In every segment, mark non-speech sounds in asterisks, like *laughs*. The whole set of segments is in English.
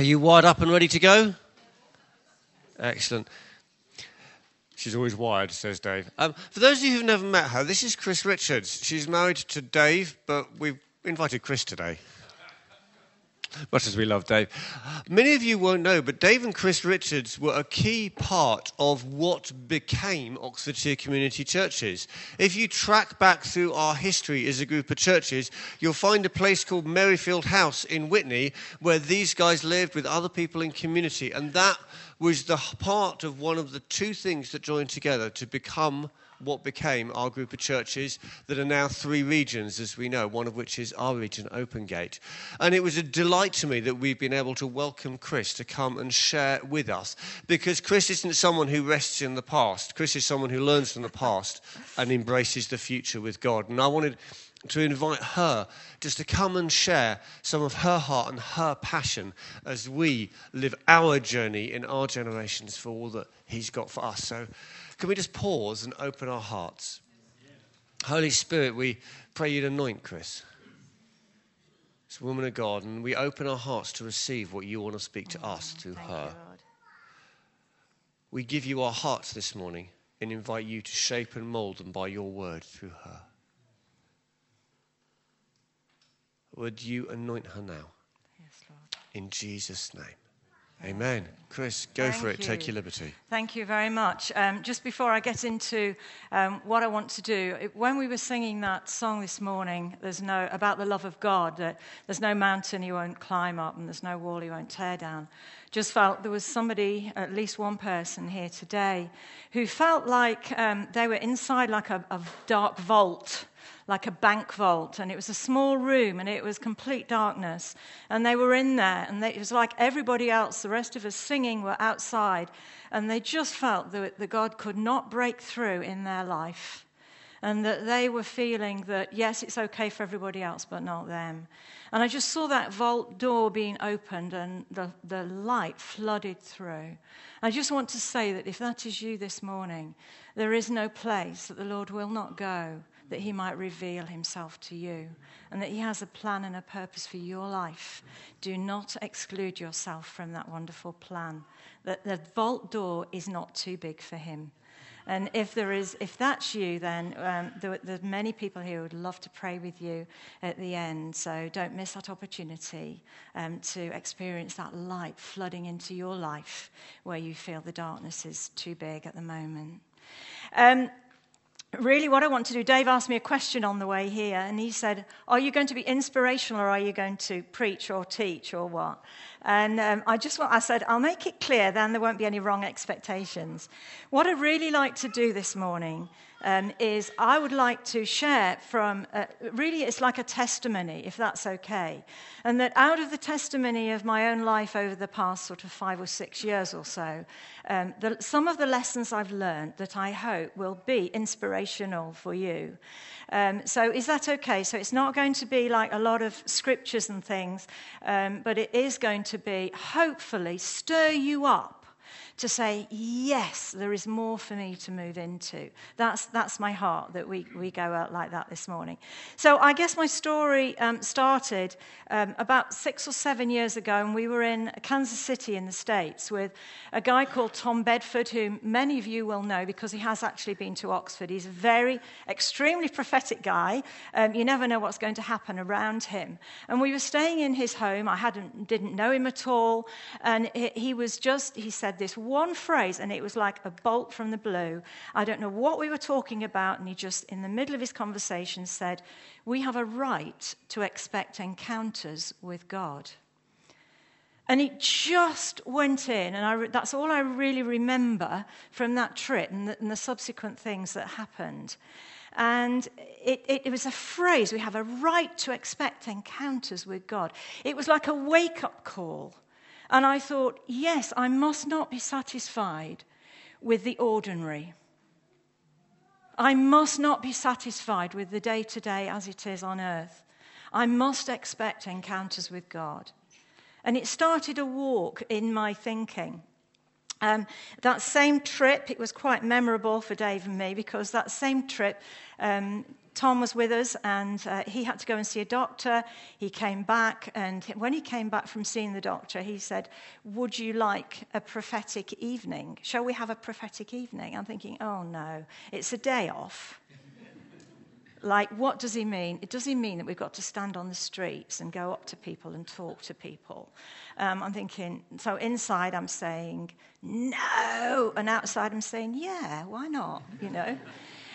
Are you wired up and ready to go? Excellent. She's always wired, says Dave. Um, for those of you who've never met her, this is Chris Richards. She's married to Dave, but we've invited Chris today. Much as we love Dave. Many of you won't know, but Dave and Chris Richards were a key part of what became Oxfordshire Community Churches. If you track back through our history as a group of churches, you'll find a place called Merrifield House in Witney where these guys lived with other people in community. And that was the part of one of the two things that joined together to become what became our group of churches that are now three regions, as we know, one of which is our region, Open Gate. And it was a delight to me that we've been able to welcome Chris to come and share with us because Chris isn't someone who rests in the past. Chris is someone who learns from the past and embraces the future with God. And I wanted to invite her just to come and share some of her heart and her passion as we live our journey in our generations for all that He's got for us. So, can we just pause and open our hearts? Holy Spirit, we pray you to anoint Chris. This woman of God, and we open our hearts to receive what you want to speak to us through Thank her. you, We give you our hearts this morning and invite you to shape and mold them by your word through her. Would you anoint her now? Yes, Lord. In Jesus' name. Amen. Chris, go for Thank it. Take your liberty. Thank you very much. Um, just before I get into um, what I want to do, it, when we were singing that song this morning, there's no about the love of God. That there's no mountain you won't climb up, and there's no wall you won't tear down. Just felt there was somebody, at least one person here today, who felt like um, they were inside like a, a dark vault like a bank vault, and it was a small room, and it was complete darkness. And they were in there, and they, it was like everybody else, the rest of us singing, were outside, and they just felt that, that God could not break through in their life. And that they were feeling that, yes, it's okay for everybody else, but not them. And I just saw that vault door being opened and the, the light flooded through. I just want to say that if that is you this morning, there is no place that the Lord will not go that he might reveal himself to you and that he has a plan and a purpose for your life. Do not exclude yourself from that wonderful plan. That the vault door is not too big for him. And if there is, if that's you, then um, there, there's many people here who would love to pray with you at the end. So don't miss that opportunity um, to experience that light flooding into your life where you feel the darkness is too big at the moment. Um, really what I want to do, Dave asked me a question on the way here, and he said, Are you going to be inspirational or are you going to preach or teach or what? And um, I just want, I said, I'll make it clear, then there won't be any wrong expectations. What I'd really like to do this morning um, is I would like to share from, uh, really, it's like a testimony, if that's okay. And that out of the testimony of my own life over the past sort of five or six years or so, um, the, some of the lessons I've learned that I hope will be inspirational for you. Um, so, is that okay? So, it's not going to be like a lot of scriptures and things, um, but it is going to be hopefully stir you up to say, yes, there is more for me to move into. That's, that's my heart that we, we go out like that this morning. So I guess my story um, started um, about six or seven years ago, and we were in Kansas City in the States with a guy called Tom Bedford, who many of you will know because he has actually been to Oxford. He's a very, extremely prophetic guy. Um, you never know what's going to happen around him. And we were staying in his home. I hadn't, didn't know him at all. And he, he was just, he said this one phrase, and it was like a bolt from the blue. I don't know what we were talking about, and he just, in the middle of his conversation, said, We have a right to expect encounters with God. And it just went in, and I, that's all I really remember from that trip and the, and the subsequent things that happened. And it, it, it was a phrase we have a right to expect encounters with God. It was like a wake up call. And I thought, yes, I must not be satisfied with the ordinary. I must not be satisfied with the day to day as it is on earth. I must expect encounters with God. And it started a walk in my thinking. Um, that same trip, it was quite memorable for Dave and me because that same trip, um, Tom was with us and uh, he had to go and see a doctor. He came back, and when he came back from seeing the doctor, he said, Would you like a prophetic evening? Shall we have a prophetic evening? I'm thinking, Oh no, it's a day off. like, what does he mean? It does he mean that we've got to stand on the streets and go up to people and talk to people? Um, I'm thinking, so inside I'm saying, No. And outside I'm saying, Yeah, why not? You know?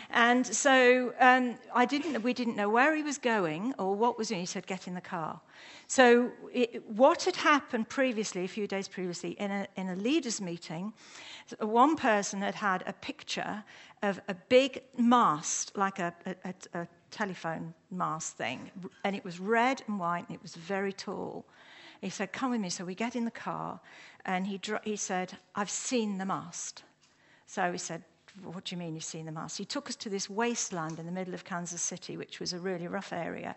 And so um, I didn't, we didn't know where he was going or what was in. He said, get in the car. So it, what had happened previously, a few days previously, in a, in a leaders' meeting, one person had had a picture of a big mast, like a, a, a telephone mast thing, and it was red and white, and it was very tall. He said, Come with me. So we get in the car, and he, he said, I've seen the mast. So he said, what do you mean you've seen the mast? He took us to this wasteland in the middle of Kansas City, which was a really rough area.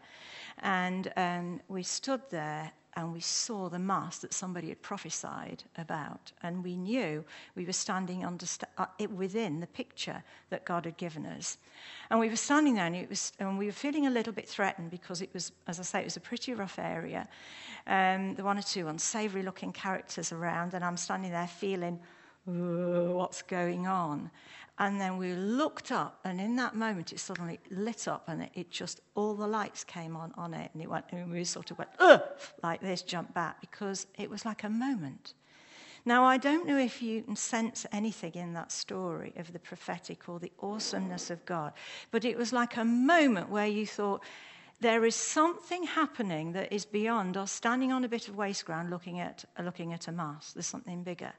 And um, we stood there and we saw the mast that somebody had prophesied about. And we knew we were standing under, uh, within the picture that God had given us. And we were standing there and, it was, and we were feeling a little bit threatened because it was, as I say, it was a pretty rough area. Um, there were one or two unsavory looking characters around, and I'm standing there feeling, what's going on? And then we looked up, and in that moment, it suddenly lit up, and it, it just all the lights came on on it, and it went, and we sort of went, Ugh! like this, jumped back because it was like a moment. Now, I don't know if you can sense anything in that story of the prophetic or the awesomeness of God, but it was like a moment where you thought, there is something happening that is beyond us standing on a bit of waste ground looking at, looking at a mass. There's something bigger.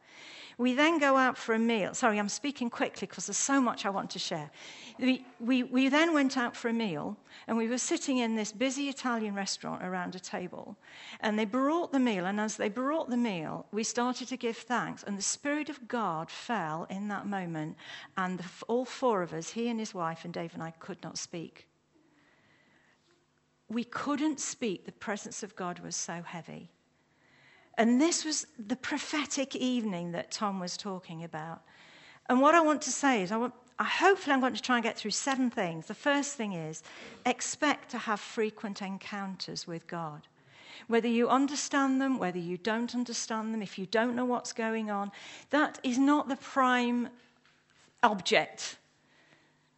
We then go out for a meal. Sorry, I'm speaking quickly because there's so much I want to share. We, we, we then went out for a meal and we were sitting in this busy Italian restaurant around a table. And they brought the meal. And as they brought the meal, we started to give thanks. And the Spirit of God fell in that moment. And the, all four of us, he and his wife and Dave and I, could not speak we couldn't speak. The presence of God was so heavy. And this was the prophetic evening that Tom was talking about. And what I want to say is, I want, I hopefully I'm going to try and get through seven things. The first thing is expect to have frequent encounters with God. Whether you understand them, whether you don't understand them, if you don't know what's going on, that is not the prime object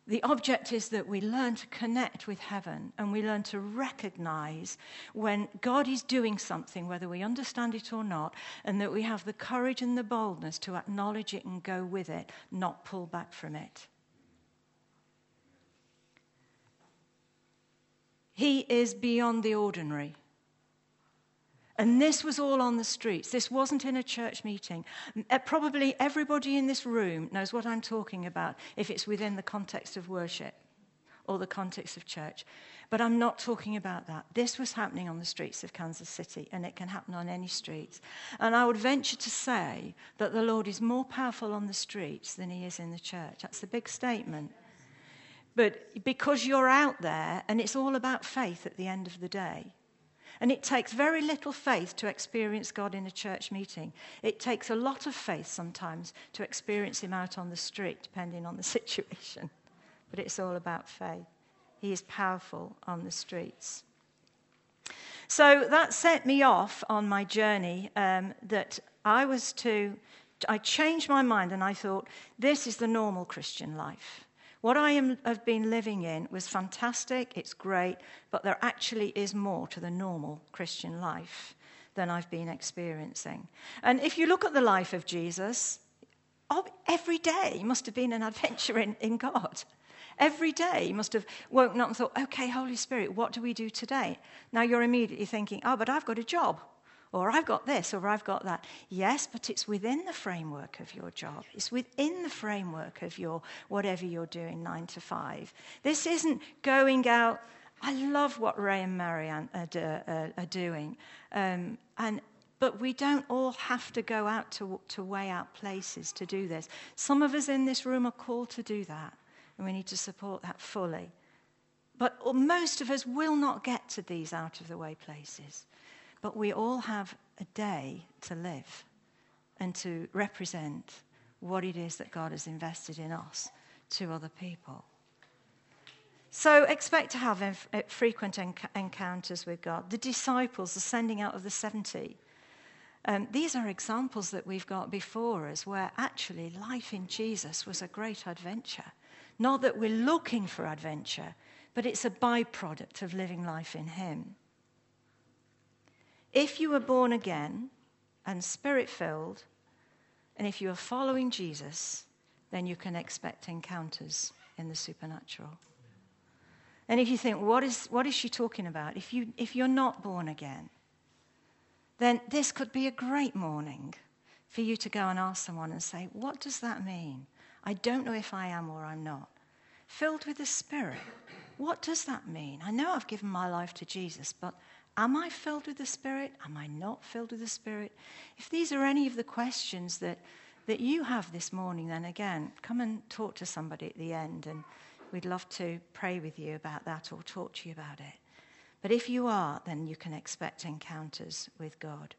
the object is that we learn to connect with heaven and we learn to recognize when God is doing something, whether we understand it or not, and that we have the courage and the boldness to acknowledge it and go with it, not pull back from it. He is beyond the ordinary. And this was all on the streets. This wasn't in a church meeting. Uh, probably everybody in this room knows what I'm talking about if it's within the context of worship or the context of church. But I'm not talking about that. This was happening on the streets of Kansas City, and it can happen on any streets. And I would venture to say that the Lord is more powerful on the streets than he is in the church. That's a big statement. But because you're out there, and it's all about faith at the end of the day, and it takes very little faith to experience God in a church meeting. It takes a lot of faith sometimes to experience Him out on the street, depending on the *laughs* situation. But it's all about faith. He is powerful on the streets. So that set me off on my journey um, that I was to, I changed my mind and I thought, this is the normal Christian life. What I am, have been living in was fantastic, it's great, but there actually is more to the normal Christian life than I've been experiencing. And if you look at the life of Jesus, oh, every day must have been an adventure in, in God. Every day must have woken up and thought, okay, Holy Spirit, what do we do today? Now you're immediately thinking, oh, but I've got a job or I've got this, or I've got that. Yes, but it's within the framework of your job. It's within the framework of your whatever you're doing, nine to five. This isn't going out. I love what Ray and Marianne are, do, uh, are doing. Um, and, but we don't all have to go out to, to way out places to do this. Some of us in this room are called to do that, and we need to support that fully. But most of us will not get to these out of the way places. But we all have a day to live and to represent what it is that God has invested in us to other people. So expect to have uh, frequent enc- encounters with God. The disciples, the sending out of the 70. Um, these are examples that we've got before us where actually life in Jesus was a great adventure. Not that we're looking for adventure, but it's a byproduct of living life in Him. If you were born again and spirit filled, and if you are following Jesus, then you can expect encounters in the supernatural. And if you think, what is, what is she talking about? If, you, if you're not born again, then this could be a great morning for you to go and ask someone and say, What does that mean? I don't know if I am or I'm not. Filled with the Spirit. What does that mean? I know I've given my life to Jesus, but am I filled with the Spirit? Am I not filled with the Spirit? If these are any of the questions that, that you have this morning, then again, come and talk to somebody at the end, and we'd love to pray with you about that or talk to you about it. But if you are, then you can expect encounters with God.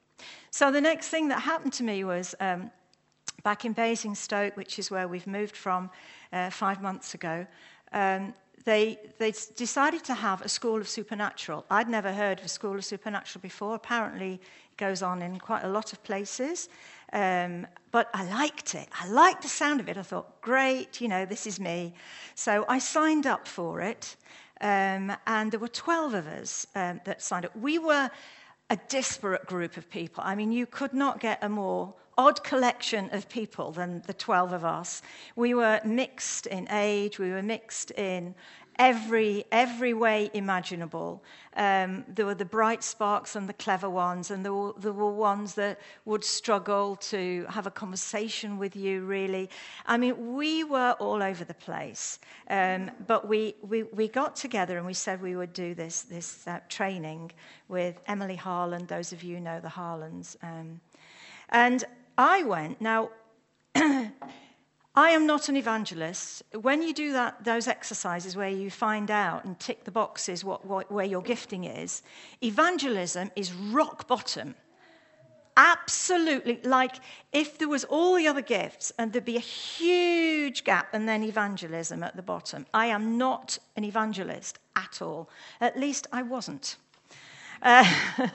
So the next thing that happened to me was um, back in Basingstoke, which is where we've moved from uh, five months ago. Um, they, they decided to have a school of supernatural. I'd never heard of a school of supernatural before. Apparently, it goes on in quite a lot of places. Um, but I liked it. I liked the sound of it. I thought, great, you know, this is me. So I signed up for it. Um, and there were 12 of us um, that signed up. We were a disparate group of people. I mean, you could not get a more odd collection of people than the 12 of us. We were mixed in age, we were mixed in every, every way imaginable. Um, there were the bright sparks and the clever ones, and there were, there were ones that would struggle to have a conversation with you, really. I mean, we were all over the place. Um, but we, we, we got together and we said we would do this, this uh, training with Emily Harland. Those of you know the Harlands. Um, and I went. Now, *clears throat* I am not an evangelist. When you do that, those exercises where you find out and tick the boxes what, what, where your gifting is, evangelism is rock bottom. Absolutely, like if there was all the other gifts and there'd be a huge gap and then evangelism at the bottom. I am not an evangelist at all. At least I wasn't. Uh, *laughs*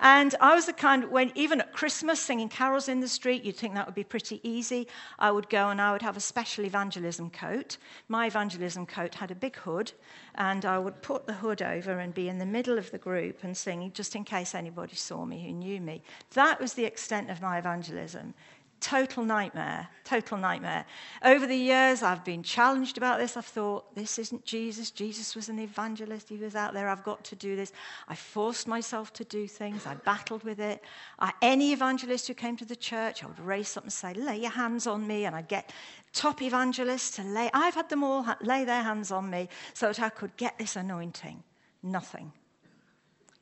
and I was the kind, when even at Christmas, singing carols in the street, you'd think that would be pretty easy. I would go and I would have a special evangelism coat. My evangelism coat had a big hood, and I would put the hood over and be in the middle of the group and sing, just in case anybody saw me who knew me. That was the extent of my evangelism total nightmare, total nightmare. Over the years, I've been challenged about this. I've thought, this isn't Jesus. Jesus was an evangelist. He was out there. I've got to do this. I forced myself to do things. I battled with it. I, any evangelist who came to the church, I would raise up and say, lay your hands on me. And I'd get top evangelists to lay, I've had them all lay their hands on me so that I could get this anointing. Nothing.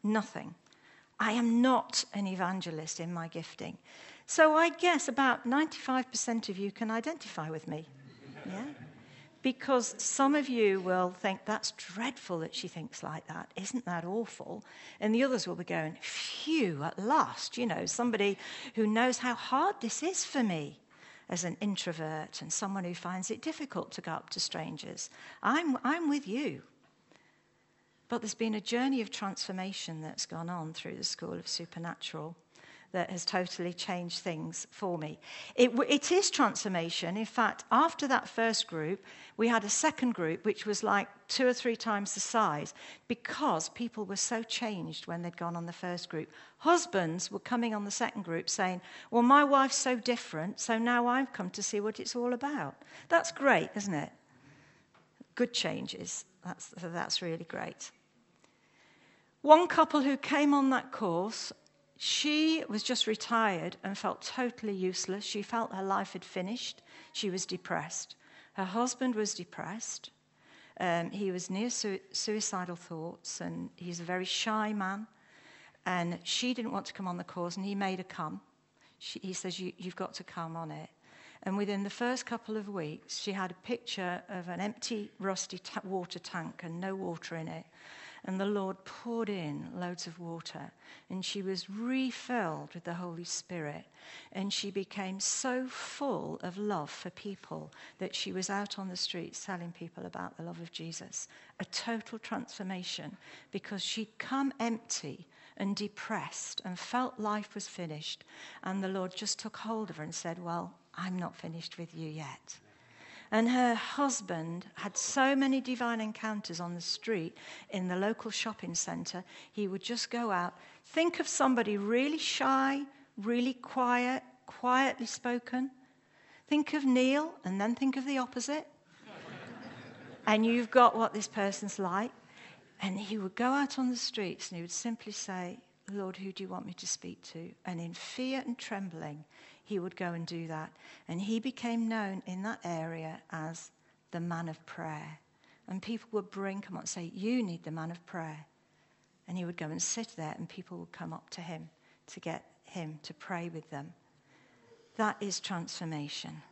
Nothing. I am not an evangelist in my gifting. So I guess about 95% of you can identify with me. Yeah? Because some of you will think, that's dreadful that she thinks like that. Isn't that awful? And the others will be going, phew, at last, you know, somebody who knows how hard this is for me as an introvert and someone who finds it difficult to go up to strangers. I'm, I'm with you. But there's been a journey of transformation that's gone on through the School of Supernatural that has totally changed things for me. It, it is transformation. In fact, after that first group, we had a second group which was like two or three times the size because people were so changed when they'd gone on the first group. Husbands were coming on the second group saying, Well, my wife's so different, so now I've come to see what it's all about. That's great, isn't it? Good changes. That's, that's really great. One couple who came on that course she was just retired and felt totally useless. She felt her life had finished. She was depressed. Her husband was depressed. Um, he was near su- suicidal thoughts, and he's a very shy man. And she didn't want to come on the course, and he made her come. She, he says, you, You've got to come on it. And within the first couple of weeks, she had a picture of an empty, rusty ta- water tank and no water in it. And the Lord poured in loads of water, and she was refilled with the Holy Spirit. And she became so full of love for people that she was out on the streets telling people about the love of Jesus. A total transformation because she'd come empty and depressed and felt life was finished. And the Lord just took hold of her and said, Well, I'm not finished with you yet. And her husband had so many divine encounters on the street in the local shopping centre, he would just go out. Think of somebody really shy, really quiet, quietly spoken. Think of Neil, and then think of the opposite. *laughs* and you've got what this person's like. And he would go out on the streets and he would simply say, Lord, who do you want me to speak to? And in fear and trembling, he would go and do that. And he became known in that area as the man of prayer. And people would bring, come up and say, You need the man of prayer. And he would go and sit there, and people would come up to him to get him to pray with them. That is transformation.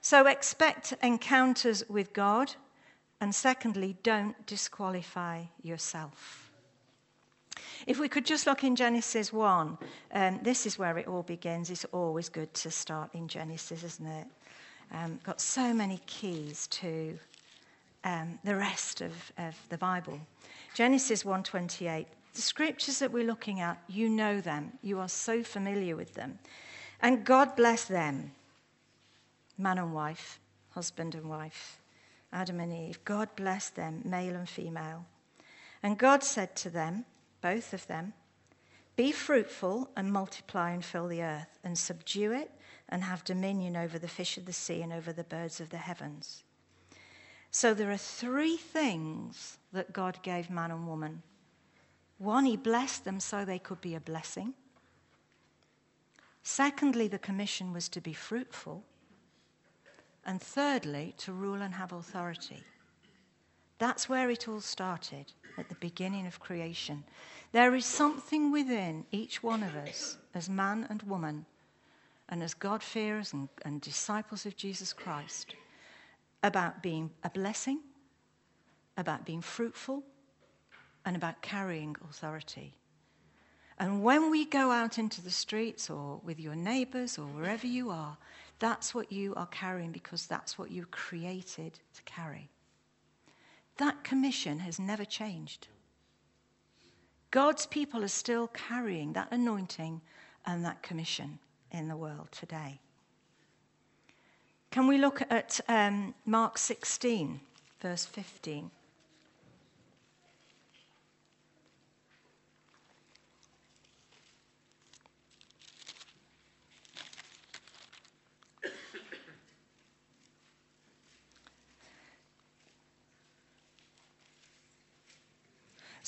So expect encounters with God. And secondly, don't disqualify yourself. If we could just look in Genesis 1, um, this is where it all begins. It's always good to start in Genesis, isn't it? Um, got so many keys to um, the rest of, of the Bible. Genesis 1:28. The scriptures that we're looking at, you know them. You are so familiar with them. And God bless them, man and wife, husband and wife, Adam and Eve. God bless them, male and female. And God said to them, both of them. Be fruitful and multiply and fill the earth, and subdue it, and have dominion over the fish of the sea and over the birds of the heavens. So there are three things that God gave man and woman. One, he blessed them so they could be a blessing. Secondly, the commission was to be fruitful. And thirdly, to rule and have authority. That's where it all started at the beginning of creation. There is something within each one of us, as man and woman, and as God-fearers and, and disciples of Jesus Christ, about being a blessing, about being fruitful, and about carrying authority. And when we go out into the streets or with your neighbors or wherever you are, that's what you are carrying because that's what you created to carry. That commission has never changed. God's people are still carrying that anointing and that commission in the world today. Can we look at um, Mark 16, verse 15?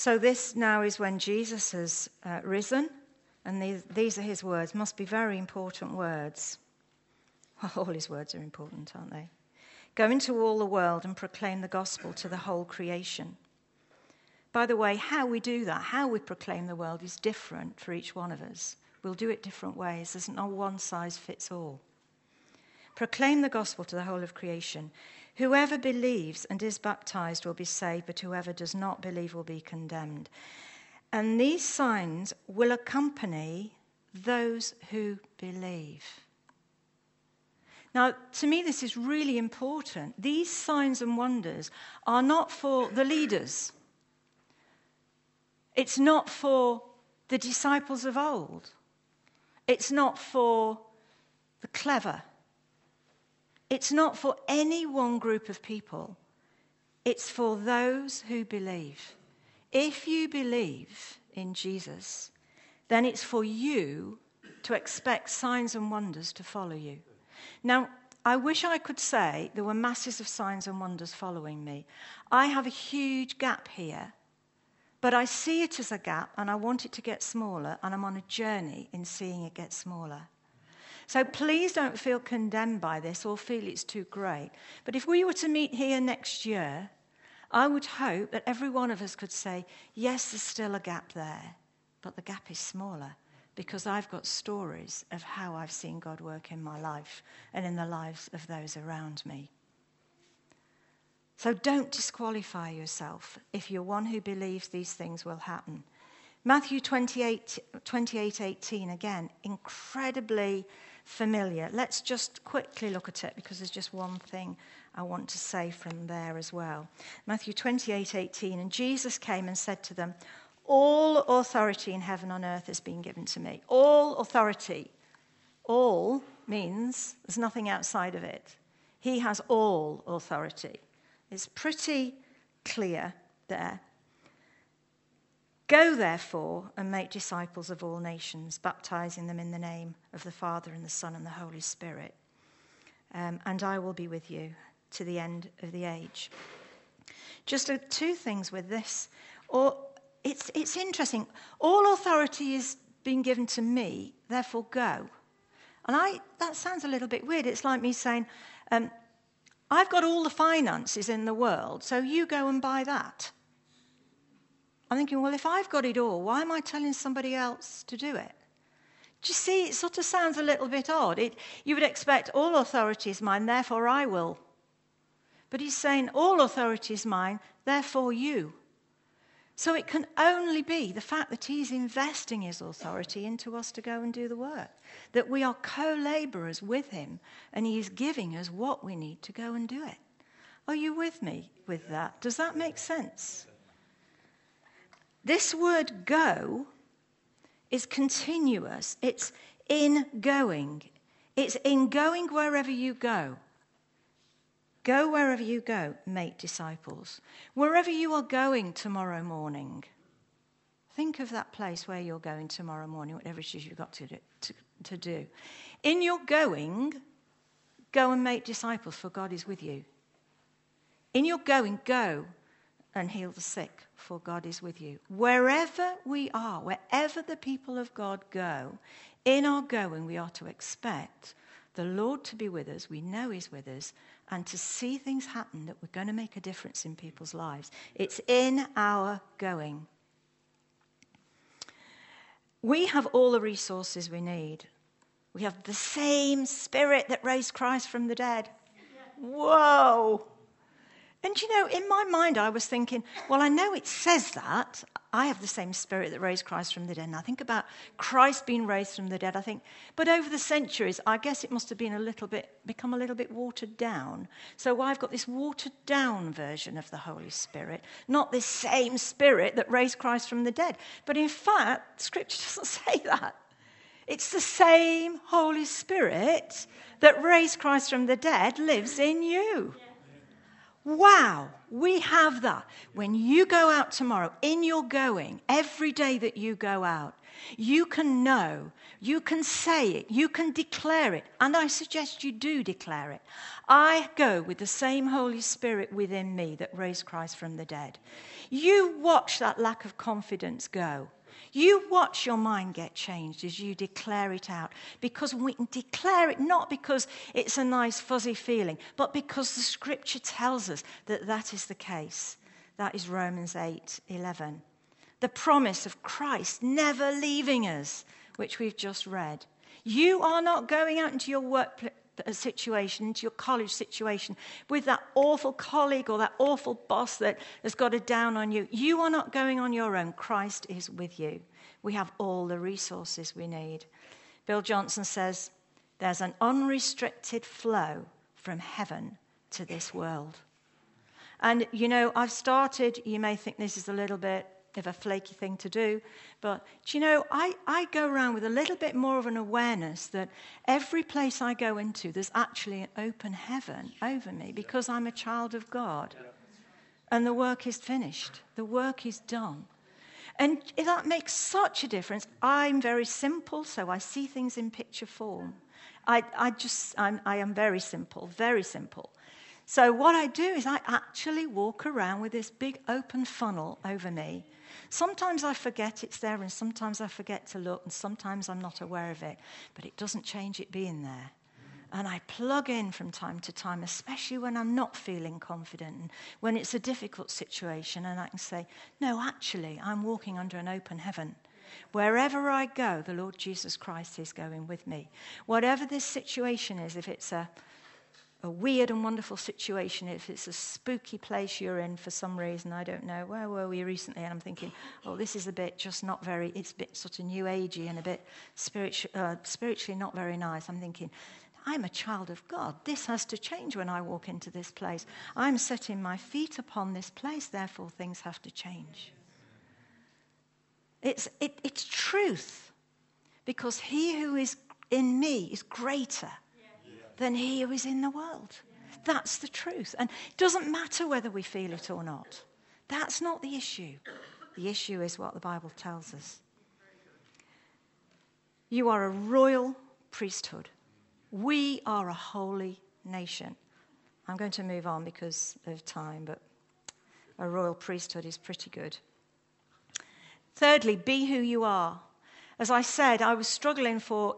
So, this now is when Jesus has uh, risen, and these, these are his words, must be very important words. Well, *laughs* all his words are important, aren't they? Go into all the world and proclaim the gospel to the whole creation. By the way, how we do that, how we proclaim the world, is different for each one of us. We'll do it different ways. There's no one size fits all. Proclaim the gospel to the whole of creation. Whoever believes and is baptized will be saved, but whoever does not believe will be condemned. And these signs will accompany those who believe. Now, to me, this is really important. These signs and wonders are not for the leaders, it's not for the disciples of old, it's not for the clever. It's not for any one group of people, it's for those who believe. If you believe in Jesus, then it's for you to expect signs and wonders to follow you. Now, I wish I could say there were masses of signs and wonders following me. I have a huge gap here, but I see it as a gap and I want it to get smaller, and I'm on a journey in seeing it get smaller. So please don't feel condemned by this or feel it's too great. But if we were to meet here next year, I would hope that every one of us could say, yes, there's still a gap there, but the gap is smaller because I've got stories of how I've seen God work in my life and in the lives of those around me. So don't disqualify yourself if you're one who believes these things will happen. Matthew 28, 28 18, again, incredibly familiar. Let's just quickly look at it because there's just one thing I want to say from there as well. Matthew 28 18, and Jesus came and said to them, All authority in heaven and earth has been given to me. All authority. All means there's nothing outside of it. He has all authority. It's pretty clear there. Go, therefore, and make disciples of all nations, baptizing them in the name of the Father and the Son and the Holy Spirit. Um, and I will be with you to the end of the age. Just two things with this. Or it's, it's interesting. All authority is being given to me, therefore go. And I, that sounds a little bit weird. It's like me saying, um, I've got all the finances in the world, so you go and buy that. I'm thinking, well, if I've got it all, why am I telling somebody else to do it? Do you see, it sort of sounds a little bit odd. It, you would expect all authority is mine, therefore I will. But he's saying, all authority is mine, therefore you. So it can only be the fact that he's investing his authority into us to go and do the work, that we are co laborers with him, and he is giving us what we need to go and do it. Are you with me with that? Does that make sense? This word go is continuous, it's in going, it's in going wherever you go. Go wherever you go, make disciples. Wherever you are going tomorrow morning, think of that place where you're going tomorrow morning, whatever it is you've got to do. To, to do. In your going, go and make disciples, for God is with you. In your going, go and heal the sick, for God is with you. Wherever we are, wherever the people of God go, in our going, we are to expect the Lord to be with us. We know He's with us, and to see things happen that we're going to make a difference in people's lives. It's in our going. We have all the resources we need. We have the same spirit that raised Christ from the dead. Whoa! And you know, in my mind, I was thinking, well, I know it says that. I have the same spirit that raised Christ from the dead. And I think about Christ being raised from the dead. I think, but over the centuries, I guess it must have been a little bit, become a little bit watered down. So I've got this watered down version of the Holy Spirit, not this same spirit that raised Christ from the dead. But in fact, Scripture *laughs* doesn't say that. It's the same Holy Spirit that raised Christ from the dead lives in you. Wow, we have that. When you go out tomorrow, in your going, every day that you go out, you can know, you can say it, you can declare it, and I suggest you do declare it. I go with the same Holy Spirit within me that raised Christ from the dead. You watch that lack of confidence go. You watch your mind get changed as you declare it out. Because we can declare it not because it's a nice, fuzzy feeling, but because the scripture tells us that that is the case. That is Romans 8 11. The promise of Christ never leaving us, which we've just read. You are not going out into your workplace situation, into your college situation, with that awful colleague or that awful boss that has got it down on you. You are not going on your own. Christ is with you. We have all the resources we need. Bill Johnson says there's an unrestricted flow from heaven to this world. And, you know, I've started, you may think this is a little bit of a flaky thing to do. But do you know, I, I go around with a little bit more of an awareness that every place I go into, there's actually an open heaven over me because I'm a child of God. And the work is finished, the work is done. And that makes such a difference. I'm very simple, so I see things in picture form. I, I just, I'm, I am very simple, very simple. So, what I do is I actually walk around with this big open funnel over me Sometimes I forget it's there, and sometimes I forget to look, and sometimes I'm not aware of it. But it doesn't change it being there. And I plug in from time to time, especially when I'm not feeling confident and when it's a difficult situation, and I can say, No, actually, I'm walking under an open heaven. Wherever I go, the Lord Jesus Christ is going with me. Whatever this situation is, if it's a a weird and wonderful situation, if it's a spooky place you're in for some reason, I don't know, where were we recently? And I'm thinking, oh, this is a bit just not very, it's a bit sort of new agey and a bit spiritu- uh, spiritually not very nice. I'm thinking, I'm a child of God. This has to change when I walk into this place. I'm setting my feet upon this place, therefore, things have to change. It's, it, it's truth because he who is in me is greater than he who is in the world. That's the truth. And it doesn't matter whether we feel it or not. That's not the issue. The issue is what the Bible tells us. You are a royal priesthood. We are a holy nation. I'm going to move on because of time, but a royal priesthood is pretty good. Thirdly, be who you are. As I said, I was struggling for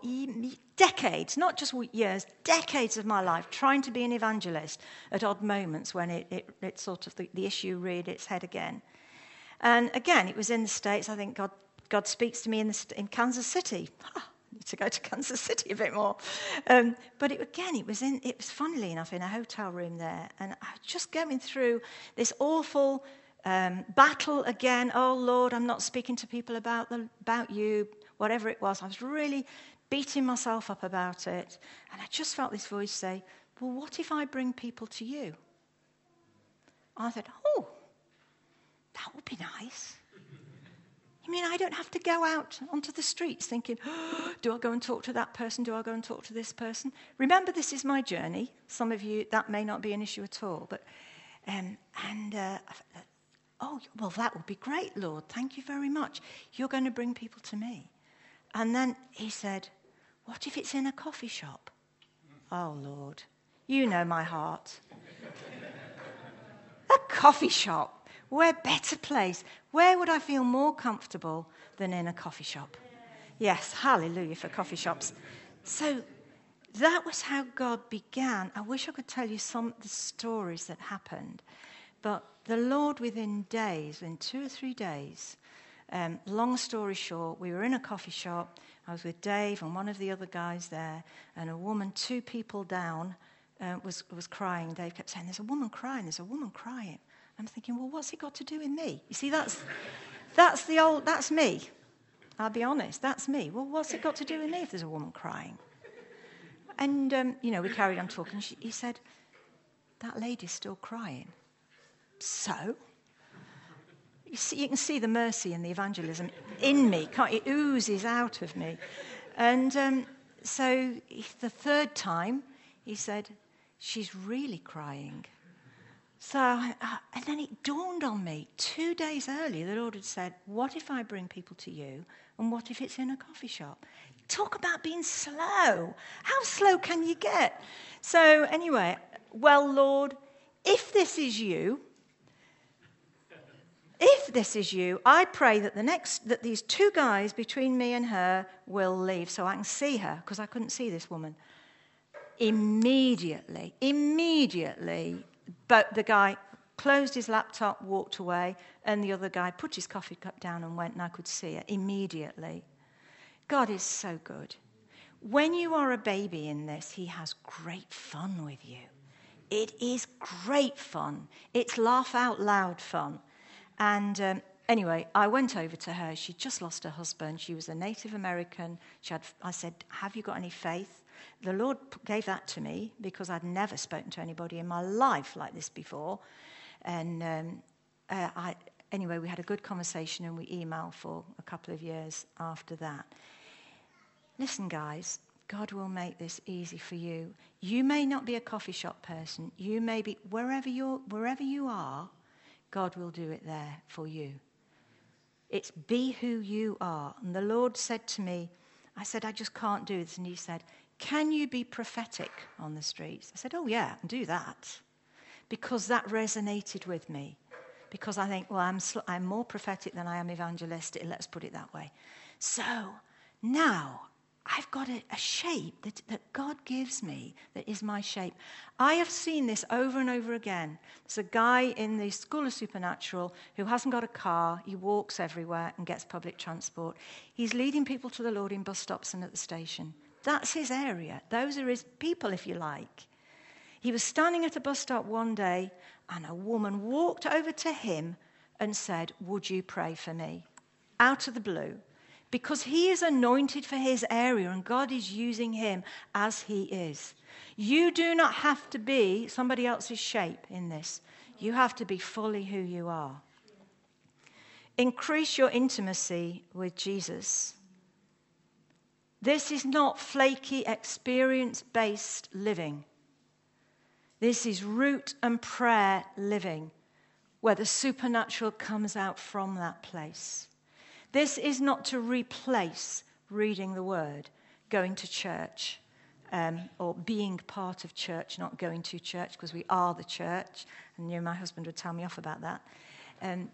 decades, not just years, decades of my life, trying to be an evangelist at odd moments when it, it, it sort of the, the, issue reared its head again. And again, it was in the States. I think God, God speaks to me in, the, in Kansas City. *laughs* I need to go to *laughs* Kansas City a bit more. Um, but it, again, it was, in, it was funnily enough in a hotel room there. And I was just going through this awful um, battle again. Oh, Lord, I'm not speaking to people about, the, about you whatever it was. I was really beating myself up about it. And I just felt this voice say, Well, what if I bring people to you? I said, Oh, that would be nice. You mean I don't have to go out onto the streets thinking, oh, *gasps* do I go and talk to that person? Do I go and talk to this person? Remember, this is my journey. Some of you, that may not be an issue at all. But, um, and, uh, oh, well, that would be great, Lord. Thank you very much. You're going to bring people to me. And then he said, What if it's in a coffee shop? Oh, Lord, you know my heart. *laughs* a coffee shop. Where better place? Where would I feel more comfortable than in a coffee shop? Yes, hallelujah for coffee shops. So that was how God began. I wish I could tell you some of the stories that happened. But the Lord, within days, in two or three days, um, long story short, we were in a coffee shop. I was with Dave and one of the other guys there, and a woman, two people down, uh, was, was crying. Dave kept saying, There's a woman crying, there's a woman crying. I'm thinking, Well, what's it got to do with me? You see, that's, that's the old, that's me. I'll be honest, that's me. Well, what's it got to do with me if there's a woman crying? And, um, you know, we carried on talking. She, he said, That lady's still crying. So? You, see, you can see the mercy and the evangelism in me. Can't, it oozes out of me. And um, so the third time, he said, She's really crying. So, uh, and then it dawned on me two days earlier, the Lord had said, What if I bring people to you? And what if it's in a coffee shop? Talk about being slow. How slow can you get? So, anyway, well, Lord, if this is you, if this is you, I pray that the next that these two guys between me and her will leave so I can see her because I couldn't see this woman. Immediately, immediately, but the guy closed his laptop, walked away, and the other guy put his coffee cup down and went, and I could see her immediately. God is so good. When you are a baby in this, He has great fun with you. It is great fun. It's laugh out loud fun. And um, anyway, I went over to her. She'd just lost her husband. She was a Native American. She had, I said, Have you got any faith? The Lord gave that to me because I'd never spoken to anybody in my life like this before. And um, uh, I, anyway, we had a good conversation and we emailed for a couple of years after that. Listen, guys, God will make this easy for you. You may not be a coffee shop person. You may be wherever you're, wherever you are. God will do it there for you. It's be who you are. And the Lord said to me, I said, I just can't do this. And He said, Can you be prophetic on the streets? I said, Oh, yeah, do that. Because that resonated with me. Because I think, well, I'm, sl- I'm more prophetic than I am evangelistic. Let's put it that way. So now I've got a, a shape that, that God gives me that is my shape. I have seen this over and over again. There's a guy in the School of Supernatural who hasn't got a car, he walks everywhere and gets public transport. He's leading people to the Lord in bus stops and at the station. That's his area. Those are his people, if you like. He was standing at a bus stop one day, and a woman walked over to him and said, Would you pray for me? Out of the blue. Because he is anointed for his area and God is using him as he is. You do not have to be somebody else's shape in this, you have to be fully who you are. Increase your intimacy with Jesus. This is not flaky, experience based living. This is root and prayer living, where the supernatural comes out from that place. This is not to replace reading the word, going to church, um, or being part of church, not going to church, because we are the church. And you my husband would tell me off about that. Um,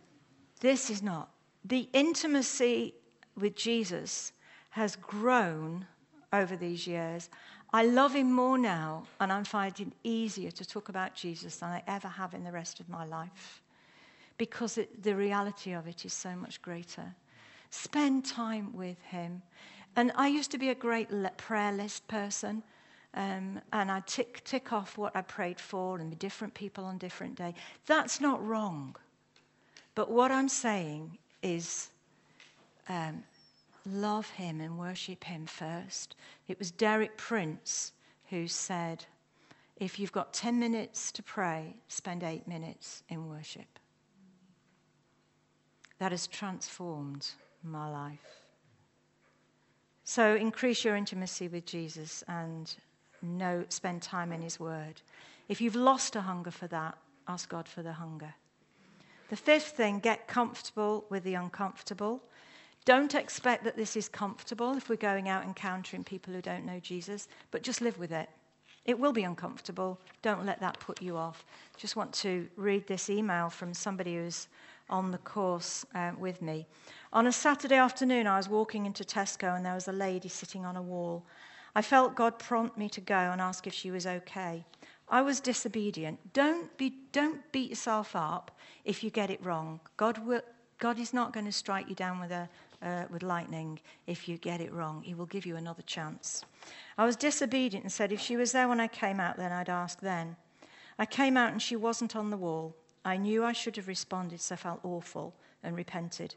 this is not. The intimacy with Jesus has grown over these years. I love him more now, and I'm finding it easier to talk about Jesus than I ever have in the rest of my life because it, the reality of it is so much greater. Spend time with him. And I used to be a great prayer list person. Um, and I tick, tick off what I prayed for and the different people on different day. That's not wrong. But what I'm saying is um, love him and worship him first. It was Derek Prince who said, if you've got 10 minutes to pray, spend eight minutes in worship. That has transformed my life. So increase your intimacy with Jesus and know, spend time in his word. If you've lost a hunger for that, ask God for the hunger. The fifth thing, get comfortable with the uncomfortable. Don't expect that this is comfortable if we're going out encountering people who don't know Jesus, but just live with it. It will be uncomfortable. Don't let that put you off. Just want to read this email from somebody who's on the course uh, with me. On a Saturday afternoon, I was walking into Tesco and there was a lady sitting on a wall. I felt God prompt me to go and ask if she was okay. I was disobedient. Don't, be, don't beat yourself up if you get it wrong. God, will, God is not going to strike you down with a, uh, with lightning if you get it wrong. He will give you another chance. I was disobedient and said if she was there when I came out, then I'd ask then. I came out and she wasn't on the wall. I knew I should have responded, so I felt awful and repented.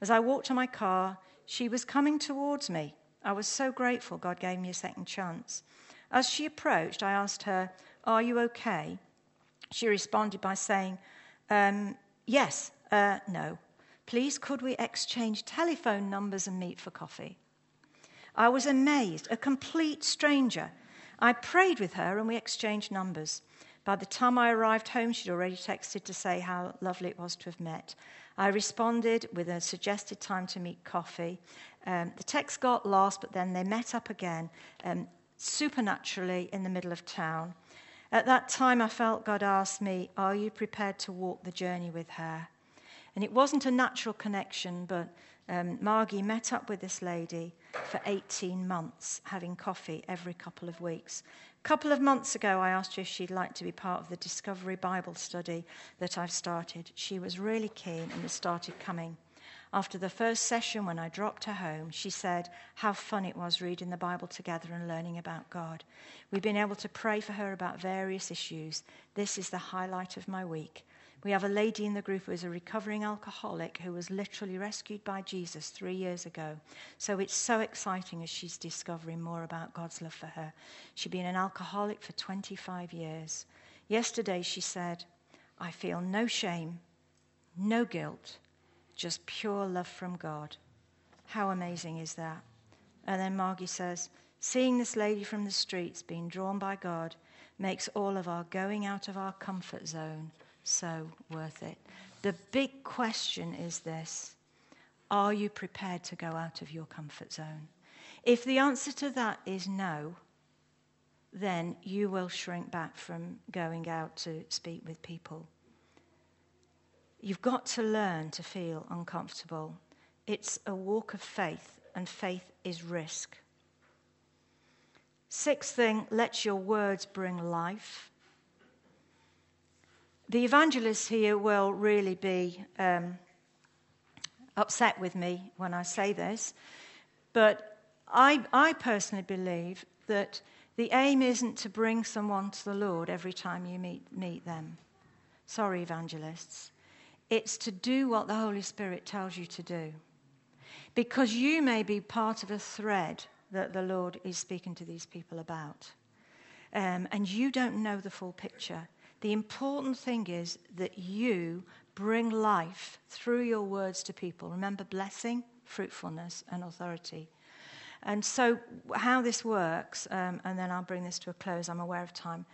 As I walked to my car, she was coming towards me. I was so grateful God gave me a second chance. As she approached, I asked her, Are you okay? She responded by saying, um, Yes, uh, no. Please, could we exchange telephone numbers and meet for coffee? I was amazed, a complete stranger. I prayed with her and we exchanged numbers. By the time I arrived home, she'd already texted to say how lovely it was to have met. I responded with a suggested time to meet coffee. Um, the text got lost, but then they met up again, um, supernaturally in the middle of town. At that time, I felt God asked me, Are you prepared to walk the journey with her? And it wasn't a natural connection, but um, Margie met up with this lady for 18 months, having coffee every couple of weeks. A couple of months ago, I asked her if she'd like to be part of the Discovery Bible study that I've started. She was really keen and has started coming. After the first session, when I dropped her home, she said how fun it was reading the Bible together and learning about God. We've been able to pray for her about various issues. This is the highlight of my week. We have a lady in the group who is a recovering alcoholic who was literally rescued by Jesus three years ago. So it's so exciting as she's discovering more about God's love for her. She'd been an alcoholic for 25 years. Yesterday she said, I feel no shame, no guilt, just pure love from God. How amazing is that? And then Margie says, Seeing this lady from the streets being drawn by God makes all of our going out of our comfort zone so worth it. The big question is this Are you prepared to go out of your comfort zone? If the answer to that is no, then you will shrink back from going out to speak with people. You've got to learn to feel uncomfortable. It's a walk of faith, and faith is risk. Sixth thing, let your words bring life. The evangelists here will really be um, upset with me when I say this, but I, I personally believe that The aim isn't to bring someone to the Lord every time you meet, meet them. Sorry, evangelists. It's to do what the Holy Spirit tells you to do. Because you may be part of a thread that the Lord is speaking to these people about. Um, and you don't know the full picture. The important thing is that you bring life through your words to people. Remember, blessing, fruitfulness, and authority. And so, how this works, um, and then I'll bring this to a close, I'm aware of time.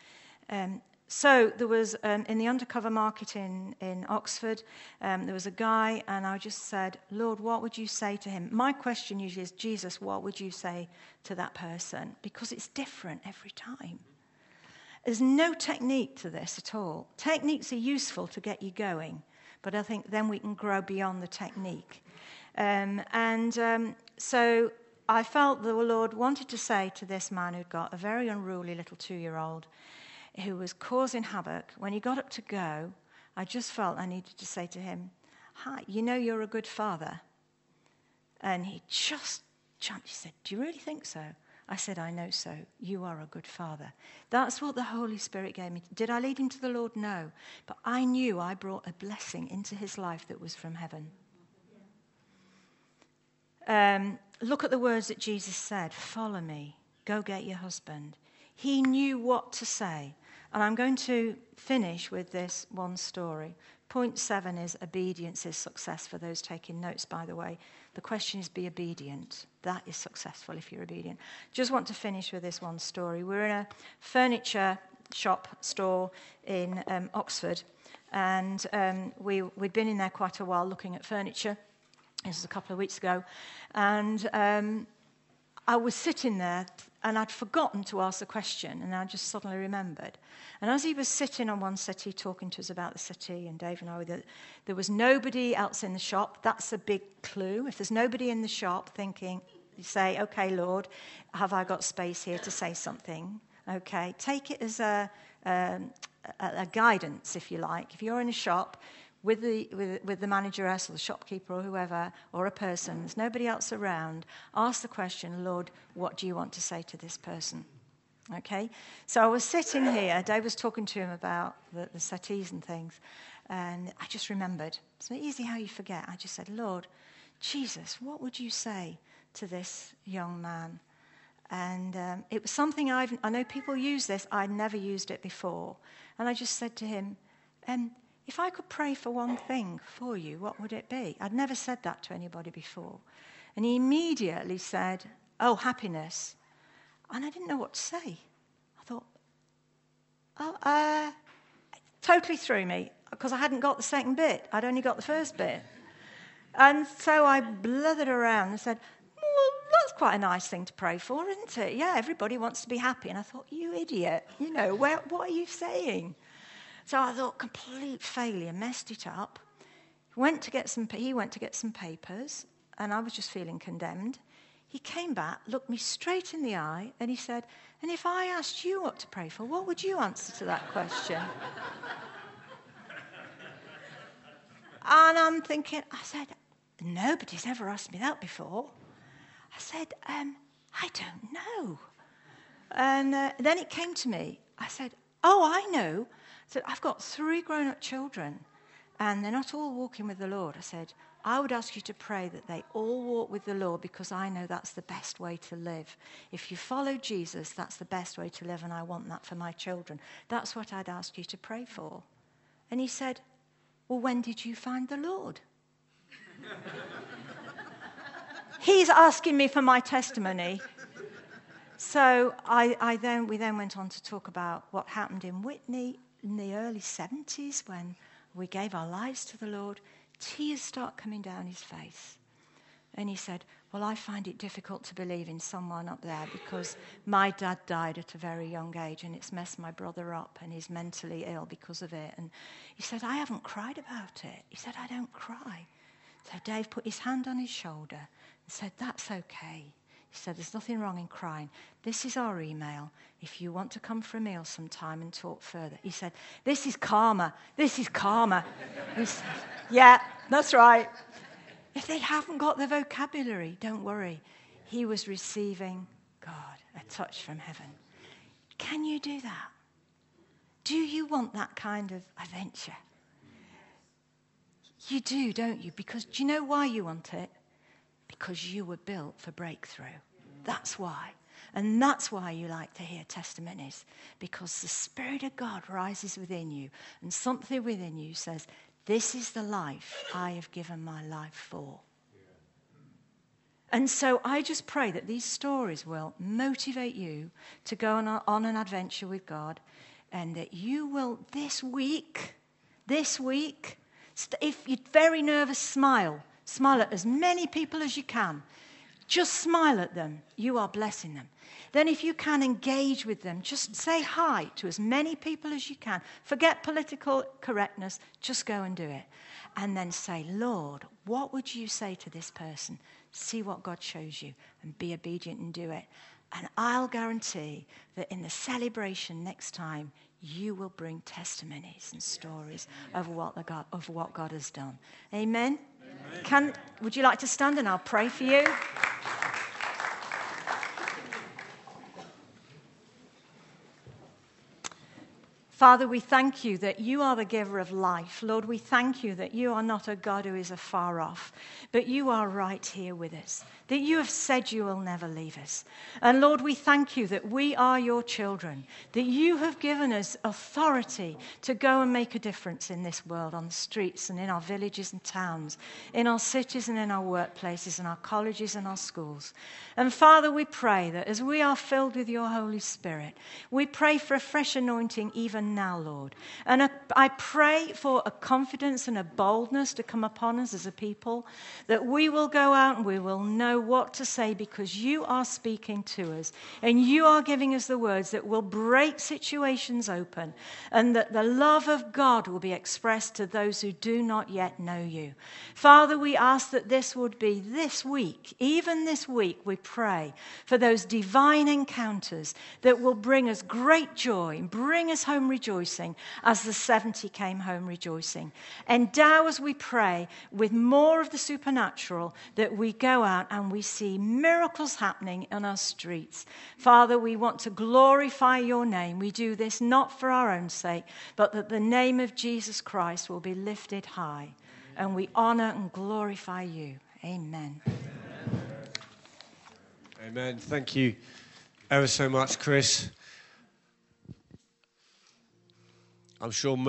Um, so, there was um, in the undercover market in, in Oxford, um, there was a guy, and I just said, Lord, what would you say to him? My question usually is, Jesus, what would you say to that person? Because it's different every time. There's no technique to this at all. Techniques are useful to get you going, but I think then we can grow beyond the technique. Um, and um, so I felt the Lord wanted to say to this man who'd got a very unruly little two year old who was causing havoc, when he got up to go, I just felt I needed to say to him, Hi, you know you're a good father. And he just jumped. He said, Do you really think so? I said, I know so. You are a good father. That's what the Holy Spirit gave me. Did I lead him to the Lord? No. But I knew I brought a blessing into his life that was from heaven. Um, look at the words that Jesus said Follow me, go get your husband. He knew what to say. And I'm going to finish with this one story. Point seven is obedience is success for those taking notes, by the way. The question is be obedient. That is successful if you're obedient. Just want to finish with this one story. We're in a furniture shop store in um, Oxford, and um, we, we'd been in there quite a while looking at furniture. This was a couple of weeks ago. And um, I was sitting there and I'd forgotten to ask the question, and I just suddenly remembered. And as he was sitting on one settee talking to us about the city, and Dave and I, that there was nobody else in the shop. That's a big clue. If there's nobody in the shop thinking, you say, okay, Lord, have I got space here to say something? Okay, take it as a, um, a, a guidance, if you like. If you're in a shop, with the, with, with the manageress or the shopkeeper or whoever, or a person, there's nobody else around, ask the question, Lord, what do you want to say to this person? Okay? So I was sitting here, Dave was talking to him about the, the settees and things, and I just remembered. It's easy how you forget. I just said, Lord, Jesus, what would you say to this young man? And um, it was something I've, I know people use this, I'd never used it before. And I just said to him, um, if I could pray for one thing for you, what would it be? I'd never said that to anybody before. And he immediately said, Oh, happiness. And I didn't know what to say. I thought, Oh, uh, totally threw me because I hadn't got the second bit. I'd only got the first bit. And so I blurted around and said, well, that's quite a nice thing to pray for, isn't it? Yeah, everybody wants to be happy. And I thought, you idiot, you know, where, what are you saying? So I thought, complete failure, messed it up. Went to get some, he went to get some papers, and I was just feeling condemned. He came back, looked me straight in the eye, and he said, And if I asked you what to pray for, what would you answer to that question? and I'm thinking, I said, Nobody's ever asked me that before. I said, um, I don't know. And uh, then it came to me. I said, Oh, I know said, I've got three grown up children, and they're not all walking with the Lord. I said, I would ask you to pray that they all walk with the Lord because I know that's the best way to live. If you follow Jesus, that's the best way to live, and I want that for my children. That's what I'd ask you to pray for. And he said, Well, when did you find the Lord? *laughs* He's asking me for my testimony. So I, I then, we then went on to talk about what happened in Witney in the early 70s when we gave our lives to the Lord, tears start coming down his face. And he said, Well, I find it difficult to believe in someone up there because my dad died at a very young age and it's messed my brother up and he's mentally ill because of it. And he said, I haven't cried about it. He said, I don't cry. So Dave put his hand on his shoulder and said, That's okay. He said, There's nothing wrong in crying. This is our email. If you want to come for a meal sometime and talk further. He said, This is karma. This is karma. He said, Yeah, that's right. If they haven't got the vocabulary, don't worry. He was receiving God, a touch from heaven. Can you do that? Do you want that kind of adventure? You do, don't you? Because do you know why you want it? Because you were built for breakthrough. That's why. And that's why you like to hear testimonies, because the Spirit of God rises within you, and something within you says, This is the life I have given my life for. And so I just pray that these stories will motivate you to go on, a, on an adventure with God and that you will this week, this week, if you're very nervous, smile. Smile at as many people as you can. Just smile at them. You are blessing them. Then, if you can engage with them, just say hi to as many people as you can. Forget political correctness, just go and do it. And then say, Lord, what would you say to this person? See what God shows you and be obedient and do it. And I'll guarantee that in the celebration next time, you will bring testimonies and stories of what, God, of what God has done. Amen? Can, would you like to stand and I'll pray for you? Father, we thank you that you are the giver of life. Lord, we thank you that you are not a God who is afar off, but you are right here with us, that you have said you will never leave us. And Lord, we thank you that we are your children, that you have given us authority to go and make a difference in this world, on the streets and in our villages and towns, in our cities and in our workplaces, in our colleges and our schools. And Father, we pray that as we are filled with your Holy Spirit, we pray for a fresh anointing even now, Lord. And I pray for a confidence and a boldness to come upon us as a people, that we will go out and we will know what to say because you are speaking to us and you are giving us the words that will break situations open and that the love of God will be expressed to those who do not yet know you. Father, we ask that this would be this week, even this week, we pray for those divine encounters that will bring us great joy and bring us home rejoicing as the 70 came home rejoicing. Endow as we pray with more of the supernatural that we go out and we see miracles happening in our streets. Father, we want to glorify your name. We do this not for our own sake, but that the name of Jesus Christ will be lifted high. And we honor and glorify you. Amen. Amen. Thank you ever so much, Chris. I'm sure many.